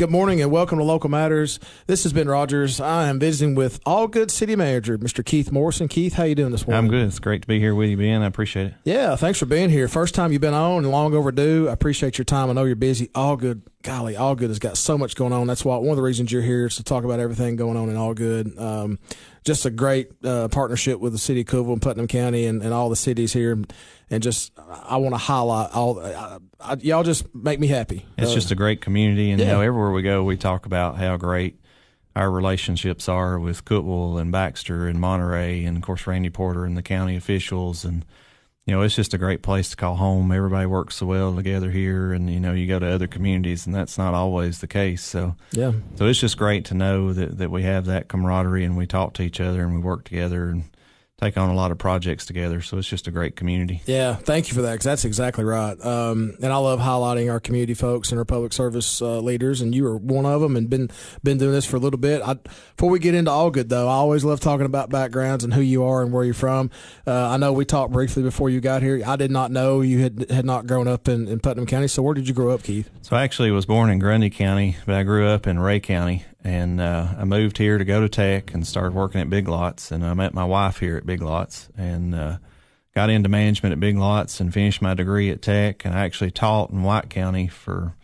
Good morning and welcome to Local Matters. This has been Rogers. I am visiting with Algood City Manager, Mr. Keith Morrison. Keith, how you doing this morning? I'm good. It's great to be here with you, Ben. I appreciate it. Yeah, thanks for being here. First time you've been on and long overdue. I appreciate your time. I know you're busy. Algood, golly, Algood has got so much going on. That's why one of the reasons you're here is to talk about everything going on in Algood. Um, just a great uh, partnership with the city of Cookeville and Putnam County and, and all the cities here. And just, I want to highlight all, I, I, y'all just make me happy. It's Uh, just a great community, and yeah. you know, everywhere we go, we talk about how great our relationships are with Cookeville and Baxter and Monterey, and of course Randy Porter and the county officials, and you know, it's just a great place to call home. Everybody works so well together here, and you know, you go to other communities, and that's not always the case. So, yeah. so it's just great to know that that we have that camaraderie, and we talk to each other, and we work together, and take on a lot of projects together. So it's just a great community. Yeah, thank you for that because that's exactly right. Um, and I love highlighting our community folks and our public service uh, leaders, and you are one of them, and been been doing this for a little bit. I, before we get into Algood though, I always love talking about backgrounds and who you are and where you're from. Uh, I know we talked briefly before you got here. I did not know you had had not grown up in, in Putnam County. So where did you grow up, Keith? So I actually was born in Grundy County, but I grew up in Ray County, and uh, I moved here to go to Tech and started working at Big Lots, and I met my wife here at Big Lots, and uh, got into management at Big Lots and finished my degree at Tech, and I actually taught in White County for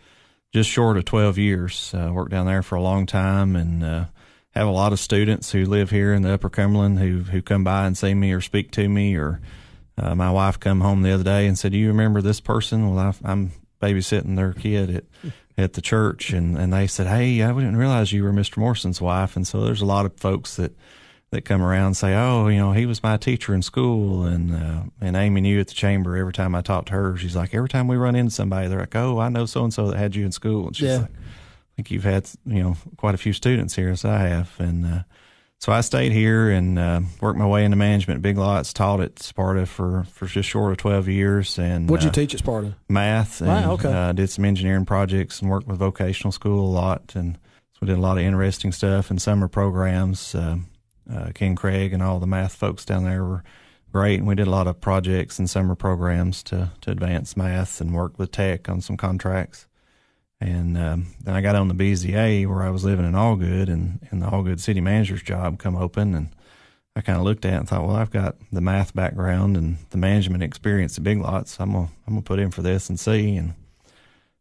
just short of 12 years. Uh, worked down there for a long time, and uh, have a lot of students who live here in the Upper Cumberland who who come by and see me or speak to me or. Uh, my wife come home the other day and said, "Do you remember this person?" Well, I, I'm babysitting their kid at at the church, and, and they said, "Hey, I didn't realize you were Mr. Morrison's wife." And so there's a lot of folks that that come around and say, "Oh, you know, he was my teacher in school," and uh, and Amy knew at the chamber. Every time I talked to her, she's like, every time we run into somebody, they're like, "Oh, I know so and so that had you in school," and she's Yeah. like, "I think you've had you know quite a few students here, as I have," and uh, so I stayed here and uh, worked my way into management Big Lots. Taught at Sparta for, for just short of twelve years, and What'd you uh, teach at Sparta? math and Wow, okay. uh, did some engineering projects and worked with vocational school a lot and so we did a lot of interesting stuff and summer programs uh, uh, ken craig and all the math folks down there were great and we did a lot of projects and summer programs to, to advance math and work with tech on some contracts and um, then i got on the bza where i was living in Algood and, and the Algood city manager's job come open and I kind of looked at it and thought, well, I've got the math background and the management experience at Big Lots. I'm gonna I'm gonna put in for this and see. And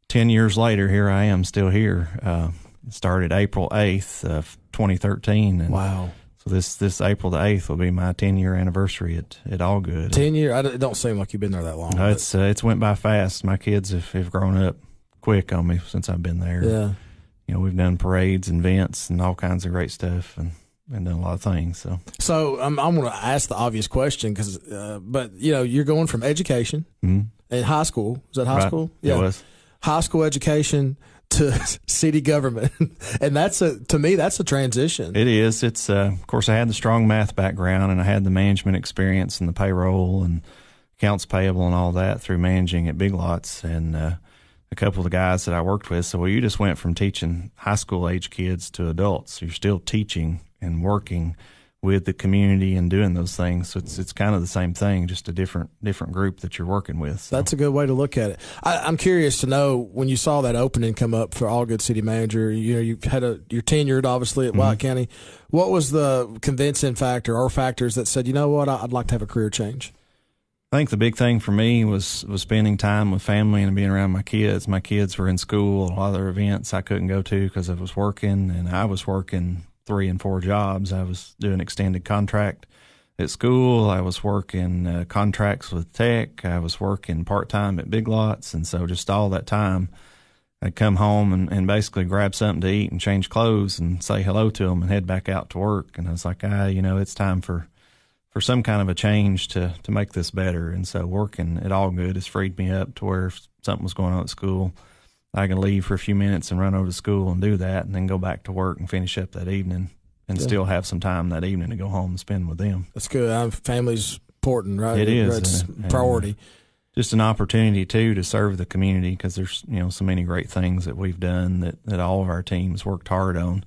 ten years later, here I am, still here. Uh, started April eighth of 2013, and Wow, so this this April the eighth will be my ten year anniversary at at Algood. ten year. I, it don't seem like you've been there that long. No, it's uh, it's went by fast. My kids have, have grown up quick on me since I've been there. yeah. You know, we've done parades and events and all kinds of great stuff, and and done a lot of things. So. So um, I'm going to ask the obvious question because, uh, but you know, you're going from education in high school. Was that high Right. school? It was. high school education to city government, and that's a to me that's a transition. It is. It's uh, of course I had the strong math background and I had the management experience and the payroll and accounts payable and all that through managing at Big Lots and uh, a couple of the guys that I worked with. So well, you just went from teaching high school age kids to adults. You're still teaching and working with the community and doing those things. So it's it's kind of the same thing, just a different different group that you're working with. So. That's a good way to look at it. I, I'm curious to know when you saw that opening come up for Algood City Manager. You know, you had a you're tenured obviously at White mm-hmm. County. What was the convincing factor or factors that said, you know what, I'd like to have a career change? I think the big thing for me was was spending time with family and being around my kids. My kids were in school. A lot of their events I couldn't go to because I was working, and I was working three and four jobs. I was doing extended contract at school. I was working uh, contracts with tech. I was working part time at Big Lots, and so just all that time, I'd come home and, and basically grab something to eat and change clothes and say hello to them and head back out to work. And I was like, ah, you know, it's time for for some kind of a change to to make this better. And so working at Algood has freed me up to where if something was going on at school, I can leave for a few minutes and run over to school and do that, and then go back to work and finish up that evening, and Yeah. still have some time that evening to go home and spend with them. That's good. I'm, family's important, right? It is, It's and- and, uh, priority. Just an opportunity too to serve the community because there's you know so many great things that we've done that that all of our teams worked hard on.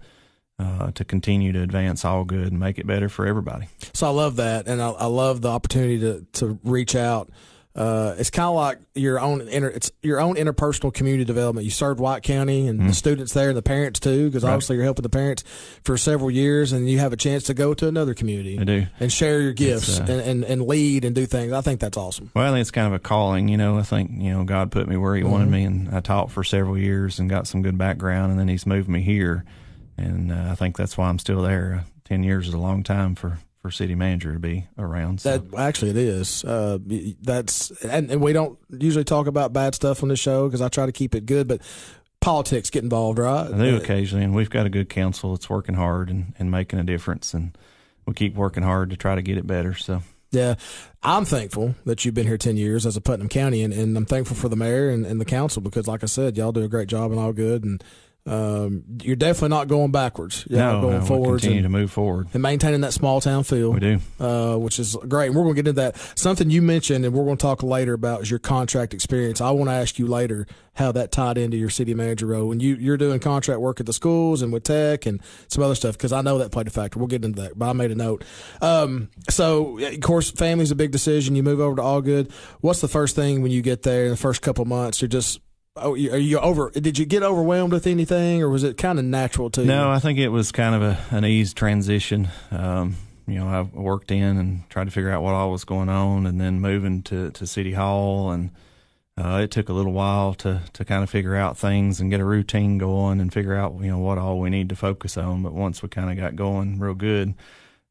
Uh, to continue to advance Algood and make it better for everybody. So I love that, and I, I love the opportunity to to reach out uh, it's kind of like your own inter, it's your own interpersonal community development. You served White County and mm. the students there and the parents too, because right. obviously you're helping the parents for several years, and you have a chance to go to another community. I do and share your gifts uh, and, and, and lead and do things. I think that's awesome. Well, I think it's kind of a calling. You know, I think you know God put me where He mm-hmm. wanted me, and I taught for several years and got some good background, and then He's moved me here, and uh, I think that's why I'm still there. Ten years is a long time for for city manager to be around. So. That actually it is. Uh, that's and, and, we don't usually talk about bad stuff on this show because I try to keep it good, but politics get involved, right? I do occasionally, and we've got a good council that's working hard and, and making a difference, and we keep working hard to try to get it better. So. Yeah, I'm thankful that you've been here 10 years as a Putnam County, and, and I'm thankful for the mayor and, and the council because, like I said, y'all do a great job and Algood. And um, you're definitely not going backwards. You're no, going no, forward. Continue to move forward and maintaining that small town feel. We do, uh, which is great. And we're going to get into that. Something you mentioned, and we're going to talk later about is your contract experience. I want to ask you later how that tied into your city manager role. When you you're doing contract work at the schools and with tech and some other stuff, because I know that played a factor. We'll get into that, but I made a note. Um, so of course, family's a big decision. You move over to All Good. What's the first thing when you get there in the first couple months? You're just Oh, are you over? Did you get overwhelmed with anything, or was it kind of natural to you? No, I think it was kind of a, an easy transition. Um, you know, I worked in and tried to figure out what all was going on, and then moving to to City Hall, and uh, it took a little while to to kind of figure out things and get a routine going and figure out you know what all we need to focus on. But once we kind of got going real good,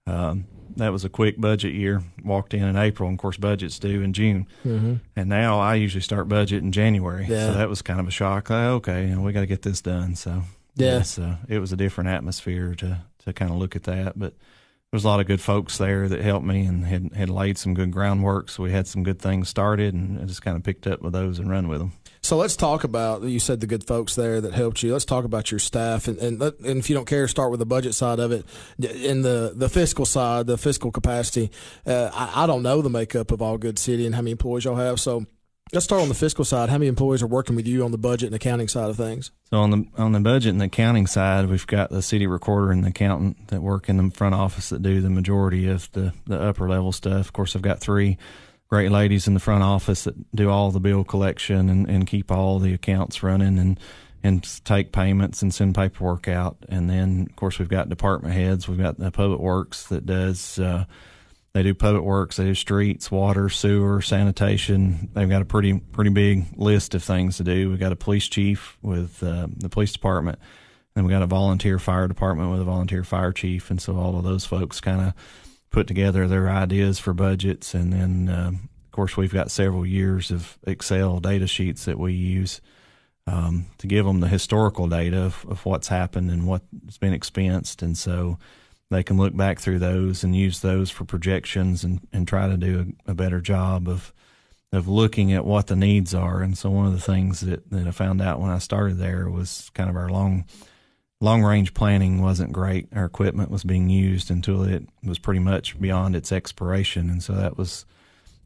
um, that was a quick budget year. Walked in in April, and of course, budget's due in June. Mm-hmm. And now I usually start budget in January. Yeah. So that was kind of a shock. Like, okay, you know, we got to get this done. So yeah, so it was a different atmosphere to to kind of look at that. But there's a lot of good folks there that helped me and had had laid some good groundwork. So we had some good things started, and I just kind of picked up with those and run with them. So let's talk about you said the good folks there that helped you. Let's talk about your staff and and, and if you don't care, start with the budget side of it. In the the fiscal side, the fiscal capacity. Uh, I, I don't know the makeup of Algood city and how many employees y'all have. So let's start on the fiscal side. How many employees are working with you on the budget and accounting side of things? So on the on the budget and the accounting side, we've got the city recorder and the accountant that work in the front office that do the majority of the the upper level stuff. Of course, I've got three great ladies in the front office that do all the bill collection and, and keep all the accounts running and and take payments and send paperwork out. And then, of course, we've got department heads. We've got the public works that does. Uh, they do public works. They do streets, water, sewer, sanitation. They've got a pretty pretty big list of things to do. We've got a police chief with uh, the police department. Then we've got a volunteer fire department with a volunteer fire chief, and so all of those folks kind of put together their ideas for budgets. And then, uh, of course, we've got several years of Excel data sheets that we use um, to give them the historical data of, of what's happened and what's been expensed. And so they can look back through those and use those for projections and, and try to do a, a better job of of looking at what the needs are. And so one of the things that, that I found out when I started there was kind of our long long range planning wasn't great. Our equipment was being used until it was pretty much beyond its expiration. And so that was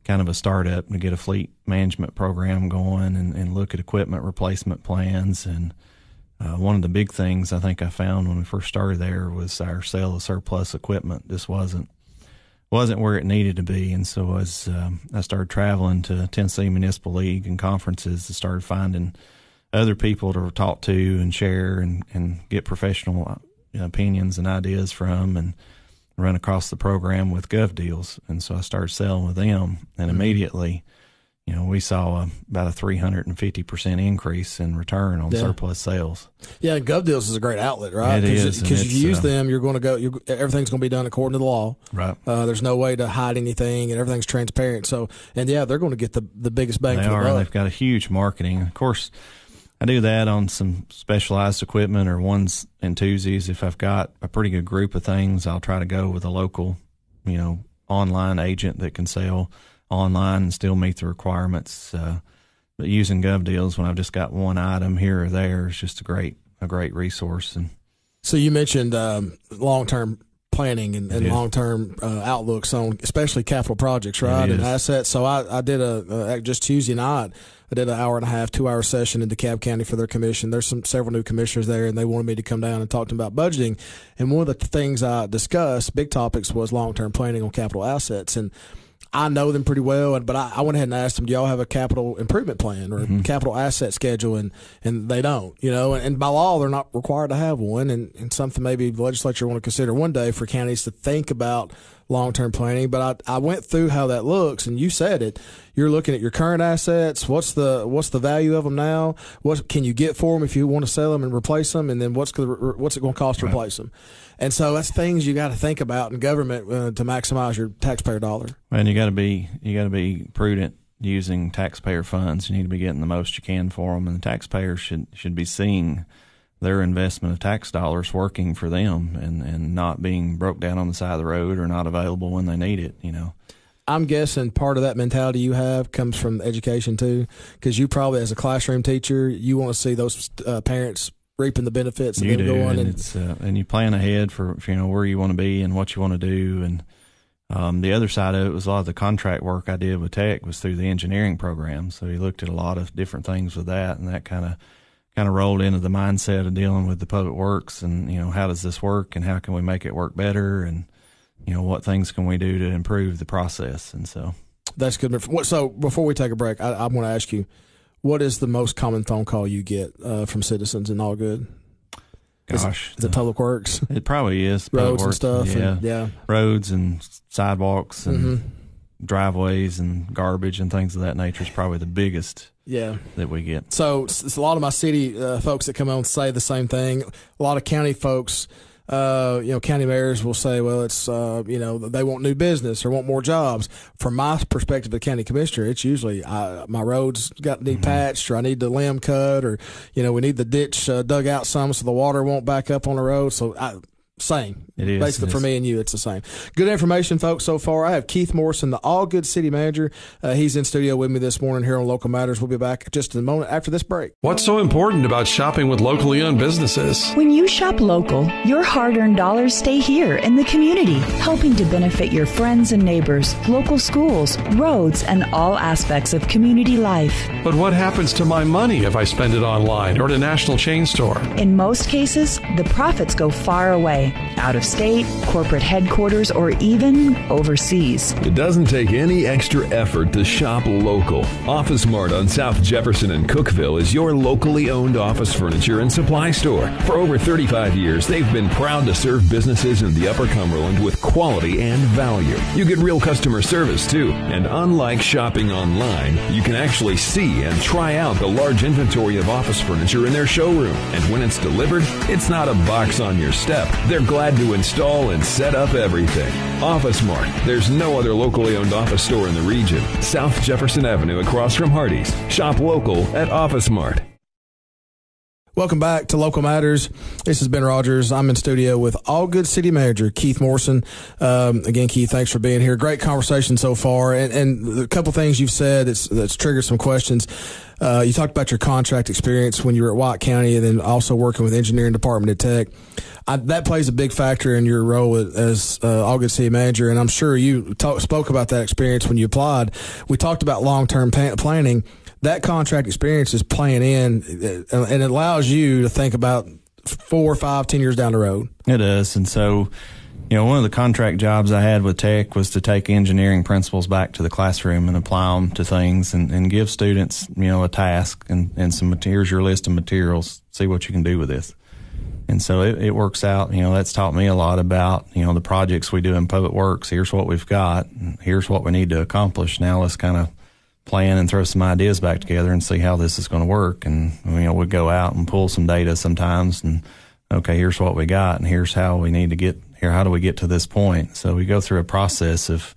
kind of a startup to get a fleet management program going and, and look at equipment replacement plans. And uh, one of the big things I think I found when we first started there was our sale of surplus equipment just wasn't wasn't where it needed to be. And so as um, I started traveling to Tennessee Municipal League and conferences, I started finding – other people to talk to and share and, and get professional uh, opinions and ideas from and run across the program with GovDeals. And so i started selling with them and mm-hmm. immediately you know we saw a, about a 350% increase in return on yeah. surplus sales. Yeah GovDeals is a great outlet right? It is because if you use uh, them you're going to go everything's going to be done according to the law. Right. Uh, there's no way to hide anything and everything's transparent. So and yeah they're going to get the, the biggest bang they for the are, buck. they've got a huge marketing. Of course I do that on some specialized equipment or ones and twosies. If I've got a pretty good group of things, I'll try to go with a local, you know, online agent that can sell online and still meet the requirements. Uh, but using GovDeals when I've just got one item here or there is just a great a great resource. And so you mentioned um, long term planning and, and long term uh, outlooks on especially capital projects, right? And assets. So I, I did a, a just Tuesday night. I did an hour and a half, two hour session in DeKalb County for their commission. There's some several new commissioners there, and they wanted me to come down and talk to them about budgeting. And one of the things I discussed, big topics, was long term planning on capital assets. And I know them pretty well, but I, I went ahead and asked them, "Do y'all have a capital improvement plan or mm-hmm. capital asset schedule?" And and they don't, you know. And, and, by law, they're not required to have one, and, and something maybe the legislature want to consider one day for counties to think about long term planning. But I, I went through how that looks, and you said it. You're looking at your current assets. What's the what's the value of them now? What can you get for them if you want to sell them and replace them? And then what's what's it going to cost to replace them? And so that's things you got to think about in government uh, to maximize your taxpayer dollar. And you got to be you got to be prudent using taxpayer funds. You need to be getting the most you can for them, and the taxpayers should should be seeing their investment of tax dollars working for them and, and not being broke down on the side of the road or not available when they need it, you know. I'm guessing part of that mentality you have comes from education too, because you probably, as a classroom teacher, you want to see those uh, parents reaping the benefits you do, and, and, it's uh, and you plan ahead for, for, you know where you want to be and what you want to do and um, the other side of it was a lot of the contract work I did with Tech was through the engineering program so you looked at a lot of different things with that and that kind of kind of rolled into the mindset of dealing with the public works and you know how does this work and how can we make it work better and you know what things can we do to improve the process and so that's good so before we take a break I, I want to ask you what is the most common phone call you get uh, from citizens in Algood? Gosh, the, the public works. It probably is roads and stuff. Yeah, and, yeah, roads and sidewalks and mm-hmm. driveways and garbage and things of that nature is probably the biggest. Yeah, that we get. So it's a lot of my city uh, folks that come on say the same thing. A lot of county folks uh, you know, county mayors will say, well, it's, uh, you know, they want new business or want more jobs. From my perspective, the county commissioner, it's usually I, my roads got need mm-hmm. patched or I need the limb cut or, you know, we need the ditch uh, dug out some so the water won't back up on the road. So I, same. It is. Basically, it for is. me and you, it's the same. Good information, folks, so far. I have Keith Morrison, the Algood City Manager. Uh, he's in studio with me this morning here on Local Matters. We'll be back just in a moment after this break. What's so important about shopping with locally owned businesses? When you shop local, your hard earned dollars stay here in the community, helping to benefit your friends and neighbors, local schools, roads, and all aspects of community life. But what happens to my money if I spend it online or at a national chain store? In most cases, the profits go far away, out of state, corporate headquarters, or even overseas. It doesn't take any extra effort to shop local. Office Mart on South Jefferson and Cookeville is your locally owned office furniture and supply store. For over 35 years, they've been proud to serve businesses in the Upper Cumberland with quality and value. You get real customer service too, and unlike shopping online, you can actually see and try out the large inventory of office furniture in their showroom. And when it's delivered, it's not a box on your step. They're glad to install and set up everything. Office Mart. There's no other locally owned office store in the region. South Jefferson Avenue across from Hardee's. Shop local at Office Mart. Welcome back to Local Matters. This is Ben Rogers. I'm in studio with Algood City Manager Keith Morrison. Um, again, Keith, thanks for being here. Great conversation so far, and, and a couple things you've said that's, that's triggered some questions. Uh, you talked about your contract experience when you were at White County, and then also working with engineering department at Tech. I, that plays a big factor in your role as uh, Algood City Manager, and I'm sure you talk, spoke about that experience when you applied. We talked about long term planning that contract experience is playing in and it allows you to think about four, or five, ten years down the road. It does. And so, you know, one of the contract jobs I had with Tech was to take engineering principles back to the classroom and apply them to things and, and give students, you know, a task and, and some, materials, your list of materials, see what you can do with this. And so it, it works out, you know, that's taught me a lot about, you know, the projects we do in public works. Here's what we've got. Here's what we need to accomplish. Now let's kind of plan and throw some ideas back together and see how this is going to work. And you know, we go out and pull some data sometimes, and okay, here's what we got, and here's how we need to get here. How do we get to this point? So we go through a process of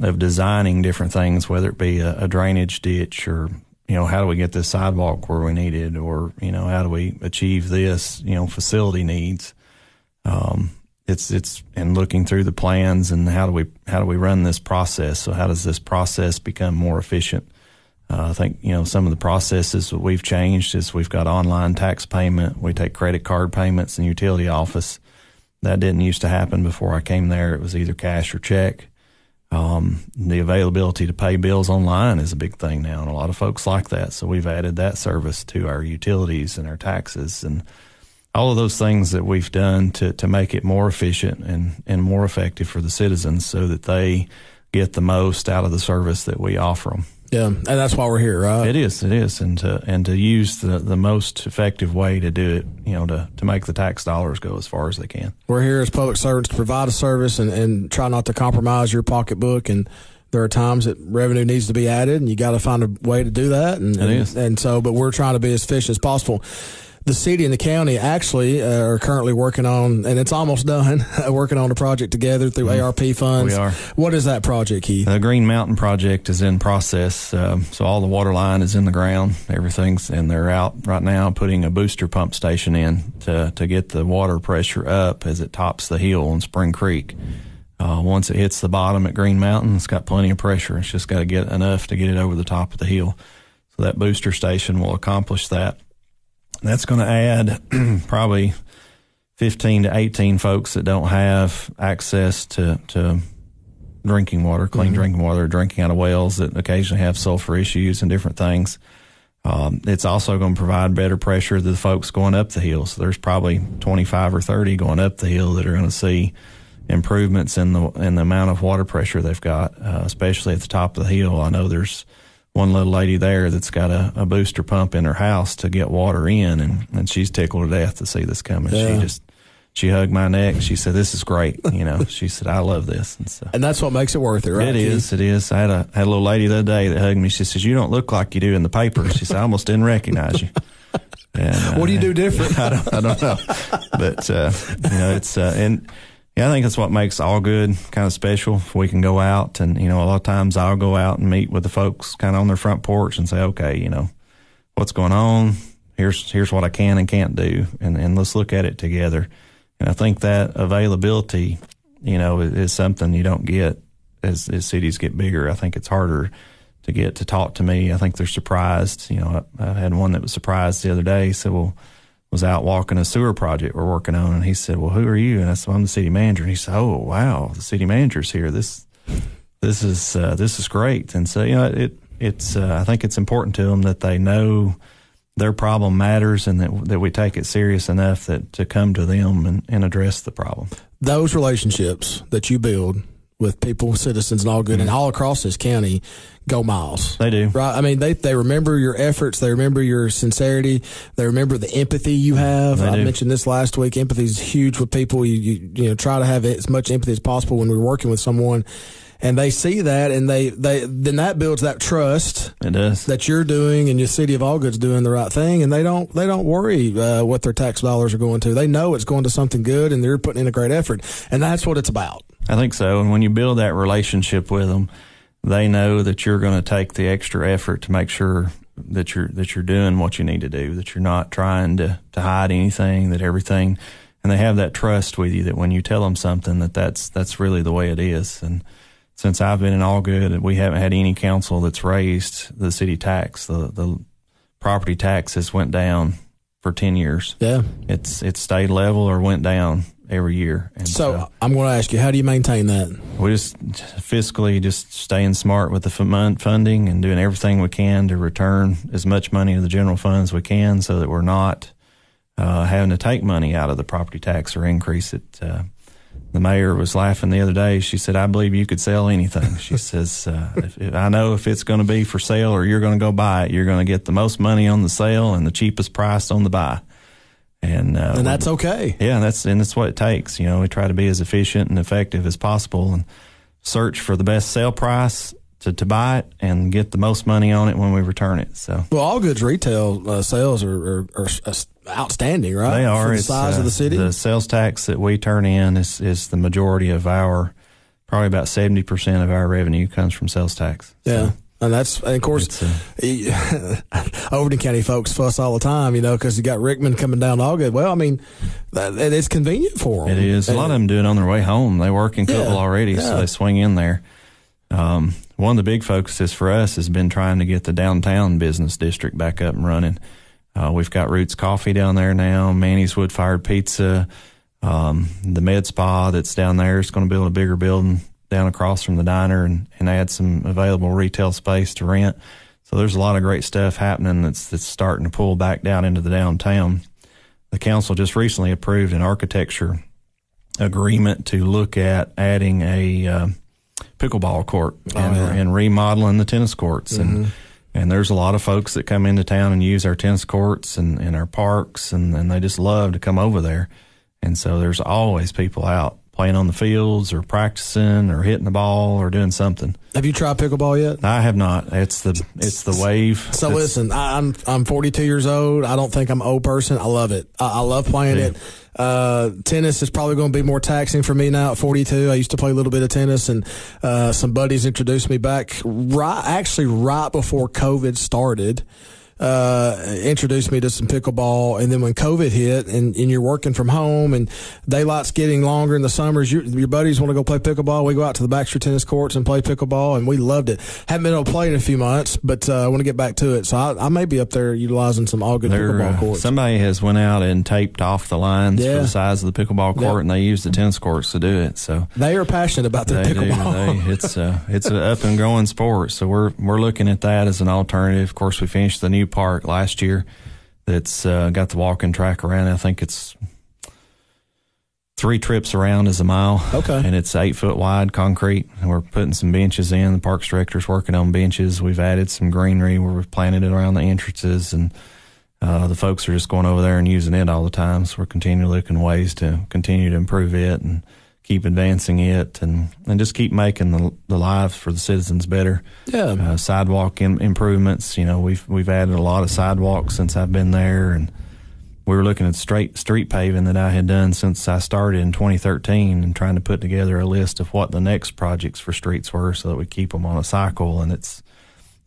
of designing different things, whether it be a, a drainage ditch or you know how do we get this sidewalk where we need it, or you know how do we achieve this you know facility needs. Um, it's it's in looking through the plans and how do we how do we run this process? So how does this process become more efficient? Uh, I think you know some of the processes that we've changed is we've got online tax payment. We take credit card payments in utility office. That didn't used to happen before I came there. It was either cash or check. Um, the availability to pay bills online is a big thing now, and a lot of folks like that. So we've added that service to our utilities and our taxes and all of those things that we've done to, to make it more efficient and, and more effective for the citizens so that they get the most out of the service that we offer them. Yeah, and that's why we're here, right? It is, it is, and to and to use the, the most effective way to do it, you know, to, to make the tax dollars go as far as they can. We're here as public servants to provide a service and, and try not to compromise your pocketbook. And there are times that revenue needs to be added, and you got to find a way to do that. And, It is. and, and so, but we're trying to be as efficient as possible. The city and the county actually uh, are currently working on, and it's almost done, working on a project together through ARP funds. Mm-hmm. We are. What is that project, Keith? The Green Mountain project is in process, um, so all the water line is in the ground, everything's, and they're out right now putting a booster pump station in to to get the water pressure up as it tops the hill on Spring Creek. Uh, once it hits the bottom at Green Mountain, it's got plenty of pressure. It's just got to get enough to get it over the top of the hill. So that booster station will accomplish that. That's going to add probably 15 to 18 folks that don't have access to, to drinking water, clean drinking water, drinking out of wells that occasionally have sulfur issues and different things. Um, it's also going to provide better pressure to the folks going up the hill. So there's probably 25 or 30 going up the hill that are going to see improvements in the in the amount of water pressure they've got, uh, especially at the top of the hill. I know there's one little lady there that's got a, a booster pump in her house to get water in, and, and she's tickled to death to see this coming. Yeah. She just she hugged my neck. She said, "This is great." You know, she said, "I love this." And so And that's what makes it worth it, right? it is. It is. I had a had a little lady the other day that hugged me. She says, "You don't look like you do in the paper." She said, "I almost didn't recognize you." And, uh, What do you do different? I don't, I don't know, but uh, you know, it's uh, and yeah, I think that's what makes Algood kind of special. If we can go out and you know, a lot of times I'll go out and meet with the folks kind of on their front porch and say, okay, you know, what's going on? Here's here's what I can and can't do, and and let's look at it together. And I think that availability, you know, is, is something you don't get as as cities get bigger. I think it's harder to get to talk to me. I think they're surprised. You know, I, I had one that was surprised the other day. Said, "Well." Was out walking a sewer project we're working on, and he said, "Well, who are you?" And I said, "I'm the city manager." And he said, "Oh, wow, the city manager's here. This, this is uh, this is great." And so, you know, it it's uh, I think it's important to them that they know their problem matters and that that we take it serious enough that to come to them and, and address the problem. those relationships that you build with people, citizens, and Algood, and mm-hmm. all across this county, go miles. They do. Right. I mean, they they remember your efforts. They remember your sincerity. They remember the empathy you mm-hmm. have. They I do. mentioned this last week. Empathy is huge with people. You, you you know try to have as much empathy as possible when we're working with someone, and they see that, and they they then that builds that trust It does. that you're doing and your city of Algood's doing the right thing, and they don't they don't worry uh, what their tax dollars are going to. They know it's going to something good, and they're putting in a great effort, and that's what it's about. I think so. And when you build that relationship with them, they know that you're going to take the extra effort to make sure that you're that you're doing what you need to do. That you're not trying to to hide anything. That everything, and they have that trust with you. That when you tell them something, that that's that's really the way it is. And since I've been in Algood, we haven't had any council that's raised the city tax. The the property taxes went down for ten years. Yeah. It's it's stayed level or went down every year. And So I'm going to ask you, how do you maintain that? we just fiscally just staying smart with the fun- funding and doing everything we can to return as much money to the general fund as we can so that we're not uh, having to take money out of the property tax or increase it. Uh, the mayor was laughing the other day. She said, I believe you could sell anything. She says, uh, if, if, I know if it's going to be for sale or you're going to go buy it, you're going to get the most money on the sale and the cheapest price on the buy. And, uh, And that's okay. yeah, that's and that's what it takes. You know, we try to be as efficient and effective as possible, and search for the best sale price to, to buy it and get the most money on it when we return it. So Well, Algood's retail uh, sales are, are, are outstanding, right? they are For the size uh, of the city. The sales tax that we turn in is is the majority of our, probably about seventy percent of our revenue comes from sales tax. yeah. So And that's, and of course, uh, Overton County folks fuss all the time, you know, because you got Rickman coming down Algood. Well, I mean, that, it's convenient for them. It is. A lot of them do it on their way home. They work in Yeah, already, yeah. so they swing in there. Um, one of the big focuses for us has been trying to get the downtown business district back up and running. Uh, we've got Roots Coffee down there now, Manny's Wood Fired Pizza, um, the Med Spa that's down there is going to build a bigger building down across from the diner and, and add some available retail space to rent. So there's a lot of great stuff happening that's that's starting to pull back down into the downtown. The council just recently approved an architecture agreement to look at adding a uh, pickleball court and, yeah. and remodeling the tennis courts and and there's a lot of folks that come into town and use our tennis courts and, and our parks and, and they just love to come over there and so there's always people out playing on the fields or practicing or hitting the ball or doing something Have you tried pickleball yet? I have not it's the it's the wave So That's- listen, I'm I'm 42 years old. I don't think I'm an old person. I love it. I, I love playing Yeah. it. Uh, tennis is probably going to be more taxing for me now at 42. I used to play a little bit of tennis, and uh, some buddies introduced me back right actually right before COVID started. Uh, introduced me to some pickleball, and then when COVID hit, and, and you're working from home, and daylight's getting longer in the summers, your, your buddies want to go play pickleball. We go out to the Baxter tennis courts and play pickleball, and we loved it. Haven't been able to play in a few months, but uh, I want to get back to it. So I, I may be up there utilizing some Algood There, pickleball uh, courts. somebody has went out and taped off the lines Yeah. for the size of the pickleball court, Yep. and they use the tennis courts to do it. So they are passionate about their they pickleball. They, it's a it's an up and going sport. So we're we're looking at that as an alternative. Of course, we finished the new park last year. That's uh, got the walking track around. I think it's three trips around is a mile. Okay. and it's eight foot wide concrete. And we're putting some benches in. The parks director's working on benches. We've added some greenery where we've planted it around the entrances and. Uh, the folks are just going over there and using it all the time. So we're continually looking ways to continue to improve it and keep advancing it and, and just keep making the, the lives for the citizens better. yeah. Uh, sidewalk in, improvements. You know, we've we've added a lot of sidewalks since I've been there, and we were looking at straight street paving that I had done since I started in 2013, and trying to put together a list of what the next projects for streets were, so that we keep them on a cycle. And it's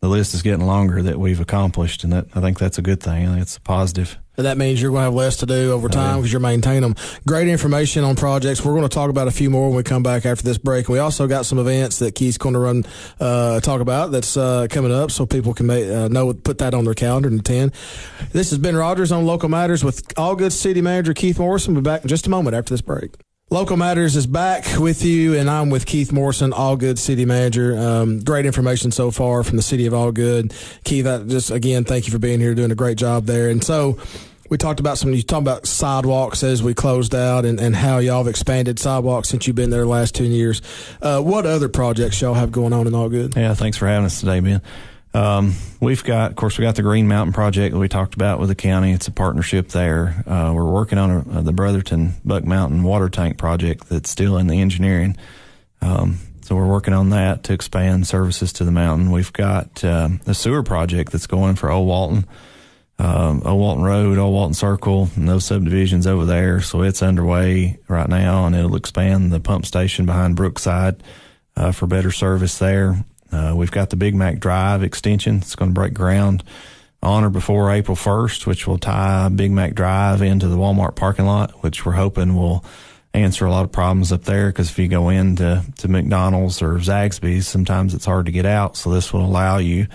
the list is getting longer that we've accomplished, and that I think that's a good thing. It's a positive. And that means you're going to have less to do over time because you're maintaining them. Great information on projects. We're going to talk about a few more when we come back after this break. We also got some events that Keith's going to run, uh, talk about that's uh, coming up so people can make, uh, know, put that on their calendar and attend. This has been Rogers on Local Matters with Algood City Manager Keith Morrison. We'll be back in just a moment after this break. Local Matters is back with you, and I'm with Keith Morrison, Algood City Manager. Um, great information so far from the city of Algood. Keith, I just again thank you for being here, doing a great job there. And so, we talked about some. You talked about sidewalks as we closed out, and, and how y'all have expanded sidewalks since you've been there the last ten years. Uh, what other projects y'all have going on in Algood? Yeah, thanks for having us today, Ben. Um, we've got, of course, we got the Green Mountain project that we talked about with the county. It's a partnership there. Uh, we're working on a, the Brotherton Buck Mountain water tank project that's still in the engineering. Um, so we're working on that to expand services to the mountain. We've got um, a sewer project that's going for Old Walton, um, Old Walton Road, Old Walton Circle, and those subdivisions over there. So it's underway right now, and it'll expand the pump station behind Brookside uh, for better service there. Uh, we've got the Big Mac Drive extension. It's going to break ground on or before April 1st, which will tie Big Mac Drive into the Walmart parking lot, which we're hoping will answer a lot of problems up there. Because if you go into to McDonald's or Zaxby's, sometimes it's hard to get out. So this will allow you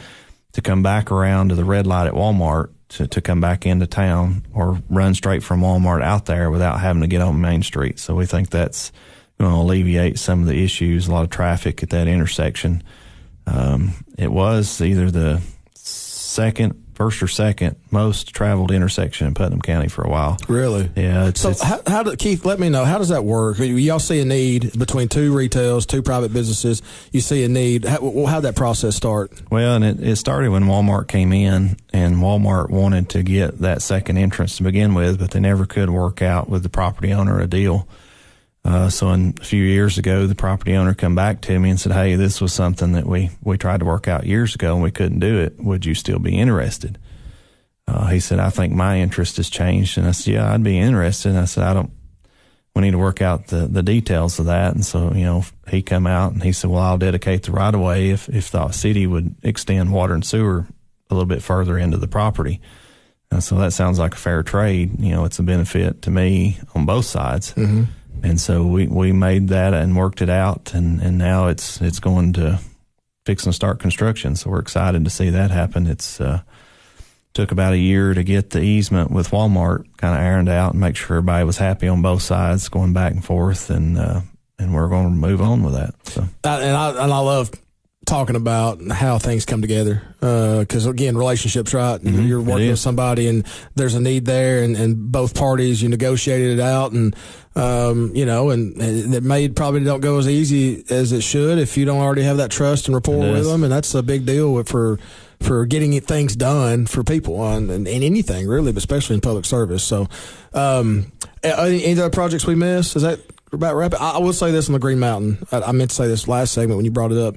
to come back around to the red light at Walmart to, to come back into town or run straight from Walmart out there without having to get on Main Street. So we think that's going to alleviate some of the issues, a lot of traffic at that intersection. Um, it was either the second, first or second most traveled intersection in Putnam County for a while. Really? Yeah. It's, So it's- how, how do Keith? Let me know. How does that work? Y'all see a need between two retails, two private businesses. You see a need. How how'd that process start? Well, and it, it started when Walmart came in, and Walmart wanted to get that second entrance to begin with, but they never could work out with the property owner a deal. Uh, so in, a few years ago, the property owner come back to me and said, "Hey, this was something that we we tried to work out years ago, and we couldn't do it. Would you still be interested?" Uh, he said, "I think my interest has changed," and I said, "Yeah, I'd be interested." And I said, "I don't." We need to work out the, the details of that. And so, you know, he come out and he said, well, I'll dedicate the right of way if, if the city would extend water and sewer a little bit further into the property. And so that sounds like a fair trade. You know, it's a benefit to me on both sides. Mm-hmm. And so we, we made that and worked it out and, and now it's, it's going to fix and start construction. So we're excited to see that happen. It's, uh, took about a year to get the easement with Walmart kind of ironed out and make sure everybody was happy on both sides going back and forth and, uh, and we're going to move on with that. So and I and I love talking about how things come together. Because again, relationships, right? Mm-hmm. You're working with somebody, and there's a need there, and, and both parties you negotiated it out, and um, you know, and, and it may probably don't go as easy as it should if you don't already have that trust and rapport with them, and that's a big deal for for getting things done for people on and, and anything really, but especially in public service. So, um, any, any other projects we missed? Is that about wrap? I, I will say this on the Green Mountain. I, I meant to say this last segment when you brought it up.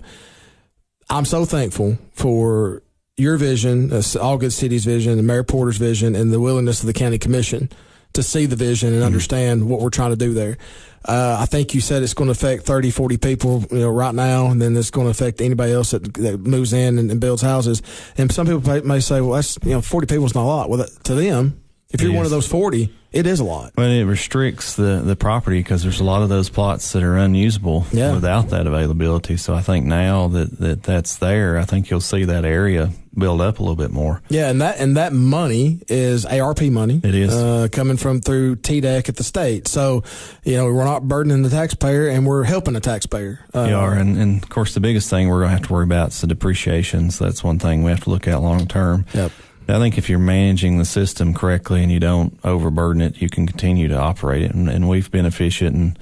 I'm so thankful for your vision, uh, Algood Cities vision, and Mayor Porter's vision, and the willingness of the county commission to see the vision and understand what we're trying to do there. Uh, I think you said it's going to affect 30, 40 people, you know, right now, and then it's going to affect anybody else that, that moves in and, and builds houses. And some people may- may say, well, that's, you know, 40 people is not a lot. Well, that, to them, if you're one of those 40, it is a lot. But it restricts the, the property because there's a lot of those plots that are unusable Yeah. without that availability. So I think now that, that that's there, I think you'll see that area build up a little bit more. Yeah, and that and that money is ARP money. It is. uh, coming from through TDEC at the state. So, you know, we're not burdening the taxpayer, and we're helping the taxpayer. Uh, You are, and, and of course, the biggest thing we're going to have to worry about is the depreciation. So that's one thing we have to look at long term. Yep. I think if you're managing the system correctly and you don't overburden it, you can continue to operate it. And, and we've been efficient and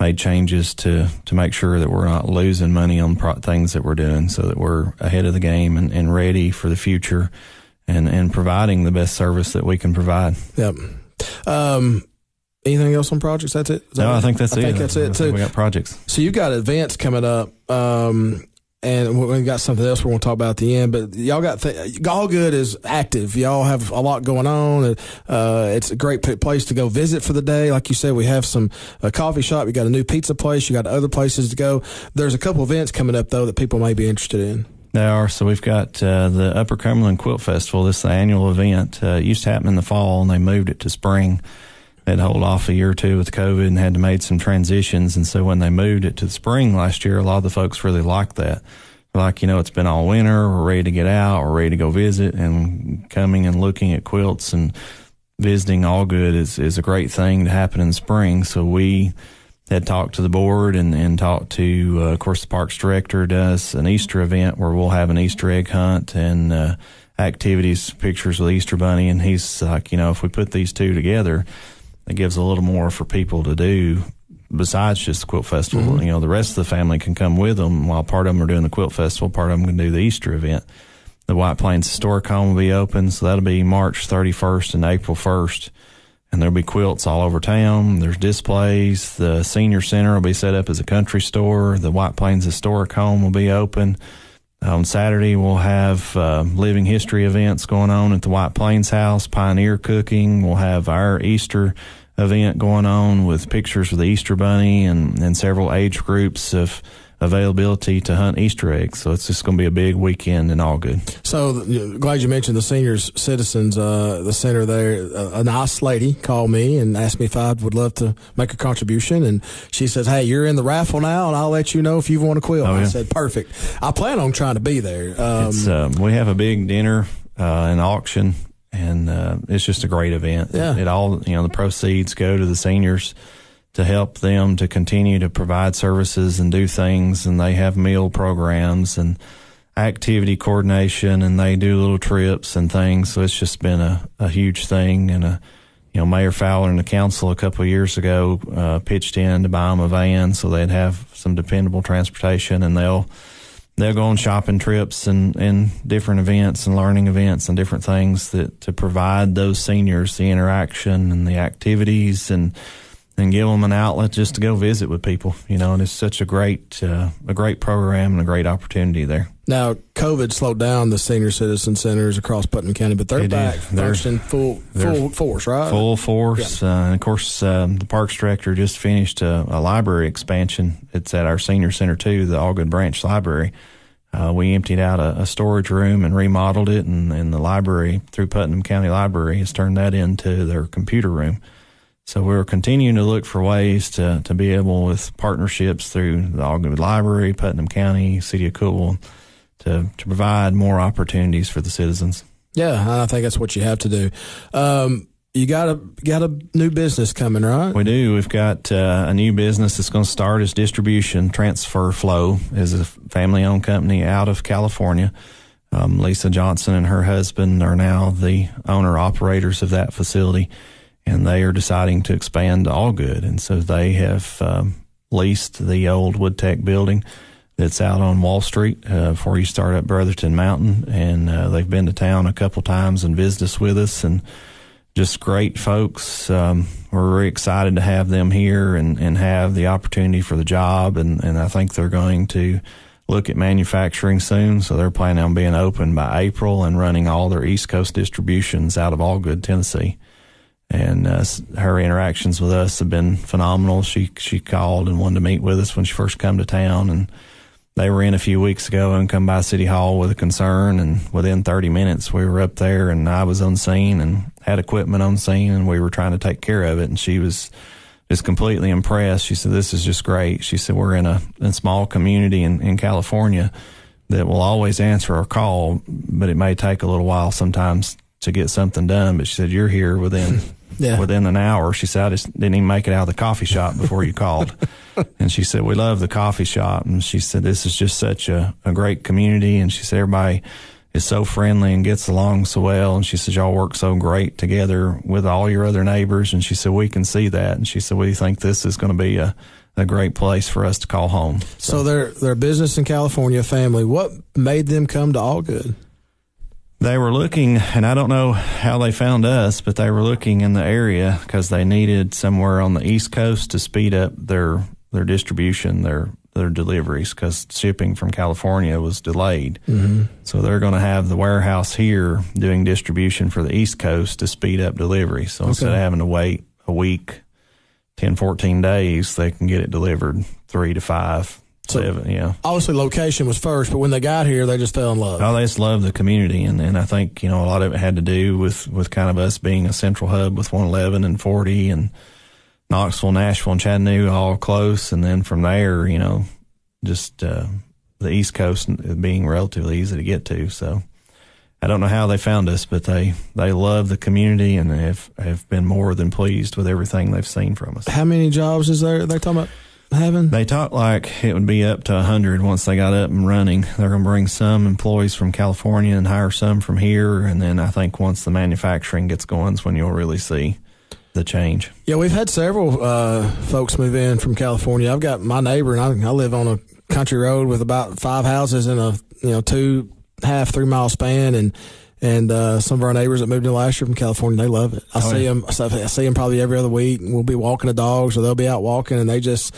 made changes to, to make sure that we're not losing money on pro- things that we're doing so that we're ahead of the game and, and ready for the future and, and providing the best service that we can provide. Yep. Um, anything else on projects? That's it. That No, it? I think that's I it. think that's it too. We got projects. So you've got events coming up, um, and we we got something else we're going to talk about at the end. But y'all got th- Algood is active. Y'all have a lot going on. Uh, it's a great place to go visit for the day. Like you said, we have some a coffee shop. You got a new pizza place. You got other places to go. There's a couple events coming up though that people may be interested in. They are. So we've got uh, the Upper Cumberland Quilt Festival. This is the annual event. Uh, it used to happen in the fall, and they moved it to spring. They'd hold off a year or two with COVID and had to make some transitions. And so when they moved it to the spring last year, a lot of the folks really liked that. Like, you know, it's been all winter. We're ready to get out. We're ready to go visit and coming and looking at quilts and visiting Algood is, is a great thing to happen in spring. So we had talked to the board and, and talked to, uh, of course, the parks director does an Easter event where we'll have an Easter egg hunt and, uh, activities, pictures the Easter bunny. And he's like, you know, if we put these two together, it gives a little more for people to do besides just the quilt festival. Mm-hmm. You know, the rest of the family can come with them while part of them are doing the quilt festival, part of them can do the Easter event. The White Plains Historic Home will be open, so that'll be March 31st and April 1st. And there'll be quilts all over town. There's displays. The senior center will be set up as a country store. The White Plains Historic Home will be open. On Saturday, we'll have uh, living history events going on at the White Plains House, pioneer cooking. We'll have our Easter event going on with pictures of the Easter Bunny and, and several age groups of availability to hunt Easter eggs. So it's just going to be a big weekend and Algood. So glad you mentioned the seniors citizens, uh, the center there. A, a nice lady called me and asked me if I would love to make a contribution, and she says, "Hey, you're in the raffle now, and I'll let you know if you want to quilt." Oh, I said, "Perfect." I plan on trying to be there. Um, It's um, we have a big dinner, uh, an auction, and uh, it's just a great event. Yeah. It all you know the proceeds go to the seniors to help them to continue to provide services and do things, and they have meal programs and activity coordination, and they do little trips and things. So it's just been a, a huge thing, and a you know Mayor Fowler and the council a couple of years ago uh, pitched in to buy them a van so they'd have some dependable transportation, and they'll they'll go on shopping trips and, and different events and learning events and different things that to provide those seniors the interaction and the activities and and give them an outlet just to go visit with people, you know. And it's such a great uh, a great program and a great opportunity there. now, COVID slowed down the senior citizen centers across Putnam County, but they're They did. back They're- functioning full full force, right? full force. Uh, and of course, um, the parks director just finished a, a library expansion. It's at our senior center too, the Algood Branch Library. Uh, we emptied out a, a storage room and remodeled it, and, and the library through Putnam County Library has turned that into their computer room. So we're continuing to look for ways to, to be able with partnerships through the Algood Library, Putnam County, City of Cool, to, to provide more opportunities for the citizens. Yeah, I think that's what you have to do. Um, you got a got a new business coming, right? We do. We've got uh, a new business that's going to start as distribution. Transfer Flow is a family owned company out of California. Um, Lisa Johnson and her husband are now the owner operators of that facility, and they are deciding to expand to Algood. And so they have um, leased the old Woodtech building that's out on Wall Street uh, before you start up Brotherton Mountain. And uh, they've been to town a couple times and visited us with us and just great folks. Um, we're very excited to have them here and, and have the opportunity for the job. And, and I think they're going to look at manufacturing soon. So they're planning on being open by April and running all their East Coast distributions out of Algood, Tennessee. And uh, her interactions with us have been phenomenal. She she called and wanted to meet with us when she first come to town, and they were in a few weeks ago and come by City Hall with a concern. And within 30 minutes, we were up there, and I was on scene and had equipment on scene, and we were trying to take care of it. And she was just completely impressed. She said, "This is just great." She said, "We're in a, a small community in, in California that will always answer our call, but it may take a little while sometimes to get something done." But she said, "You're here within." Yeah. Within an hour, she said, I just didn't even make it out of the coffee shop before you called. and she said, We love the coffee shop. And she said, This is just such a, a great community. And she said, Everybody is so friendly and gets along so well. And she said, Y'all work so great together with all your other neighbors. And she said, We can see that. And she said, We think this is going to be a, a great place for us to call home. So, they're they're a business in California, family. What made them come to Algood? They were looking, and I don't know how they found us, but they were looking in the area because they needed somewhere on the East Coast to speed up their their distribution, their their deliveries, because shipping from California was delayed. Mm-hmm. So they're going to have the warehouse here doing distribution for the East Coast to speed up delivery. So okay. instead of having to wait a week, 10, 14 days, they can get it delivered three to five seven, yeah. Obviously, location was first, but when they got here, they just fell in love. Oh, they just love the community, and, and I think you know a lot of it had to do with with kind of us being a central hub with 111 and 40 and Knoxville, Nashville, and Chattanooga all close, and then from there, you know, just uh, the East Coast being relatively easy to get to. So I don't know how they found us, but they they love the community and have have been more than pleased with everything they've seen from us. How many jobs is there? They're talking about having? They talked like it would be up to 100 once they got up and running. They're going to bring some employees from California and hire some from here. And then I think once the manufacturing gets going is when you'll really see the change. Yeah, we've had several uh, folks move in from California. I've got my neighbor, and I, I live on a country road with about five houses in a you know two half three mile span, and and uh, some of our neighbors that moved in last year from California, they love it. I oh, see yeah. them. I see them probably every other week. And we'll be walking the dogs, or they'll be out walking, and they just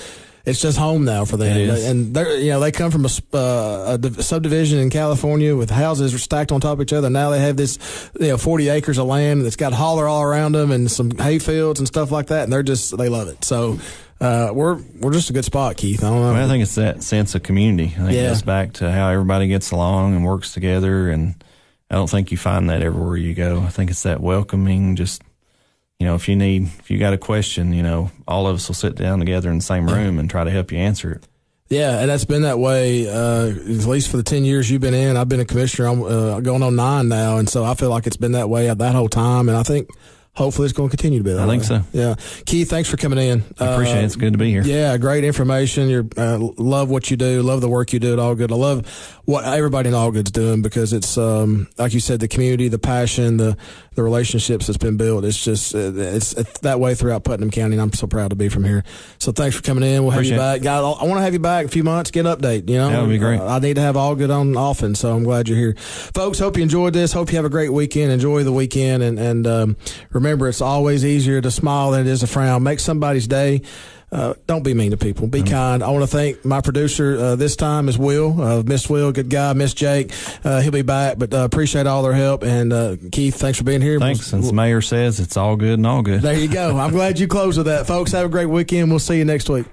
it's just home now for them. And they're you know they come from a, uh, a, subdivision in California with houses stacked on top of each other. Now they have this you know 40 acres of land that's got holler all around them and some hay fields and stuff like that. And they're just they love it. So. Uh, we're we're just a good spot, Keith. I don't know. Well, I think it's that sense of community. I think yeah. it goes back to how everybody gets along and works together, and I don't think you find that everywhere you go. I think it's that welcoming, just you know, if you need, if you got a question, you know, all of us will sit down together in the same room and try to help you answer it. Yeah, and that's been that way uh, at least for the ten years you've been in. I've been a commissioner. I'm uh, going on nine now, and so I feel like it's been that way that whole time. And I think hopefully it's going to continue to be. That I think so. Yeah, Keith, thanks for coming in. I appreciate uh, it. It's good to be here. Yeah, great information. You uh, love what you do. Love the work you do at Algood. I love what everybody in Algood's doing because it's um, like you said, the community, the passion, the the relationships that's been built. It's just uh, it's, it's, that way throughout Putnam County, and I'm so proud to be from here. So thanks for coming in. We'll appreciate have you back. I want to have you back in a few months. Get an update. You know, that would be great. I need to have Algood on often, so I'm glad you're here, folks. Hope you enjoyed this. Hope you have a great weekend. Enjoy the weekend, and and um, remember, it's always easier to smile than it is to frown. Make somebody's day. Uh, don't be mean to people. Be mm-hmm. kind. I want to thank my producer uh, this time is Will, uh, Miss Will, good guy, Miss Jake. Uh, he'll be back, but uh, appreciate all their help. And uh, Keith, thanks for being here. Thanks. Since the mayor says it's all good and all good. There you go. I'm glad you closed with that, folks. Have a great weekend. We'll see you next week.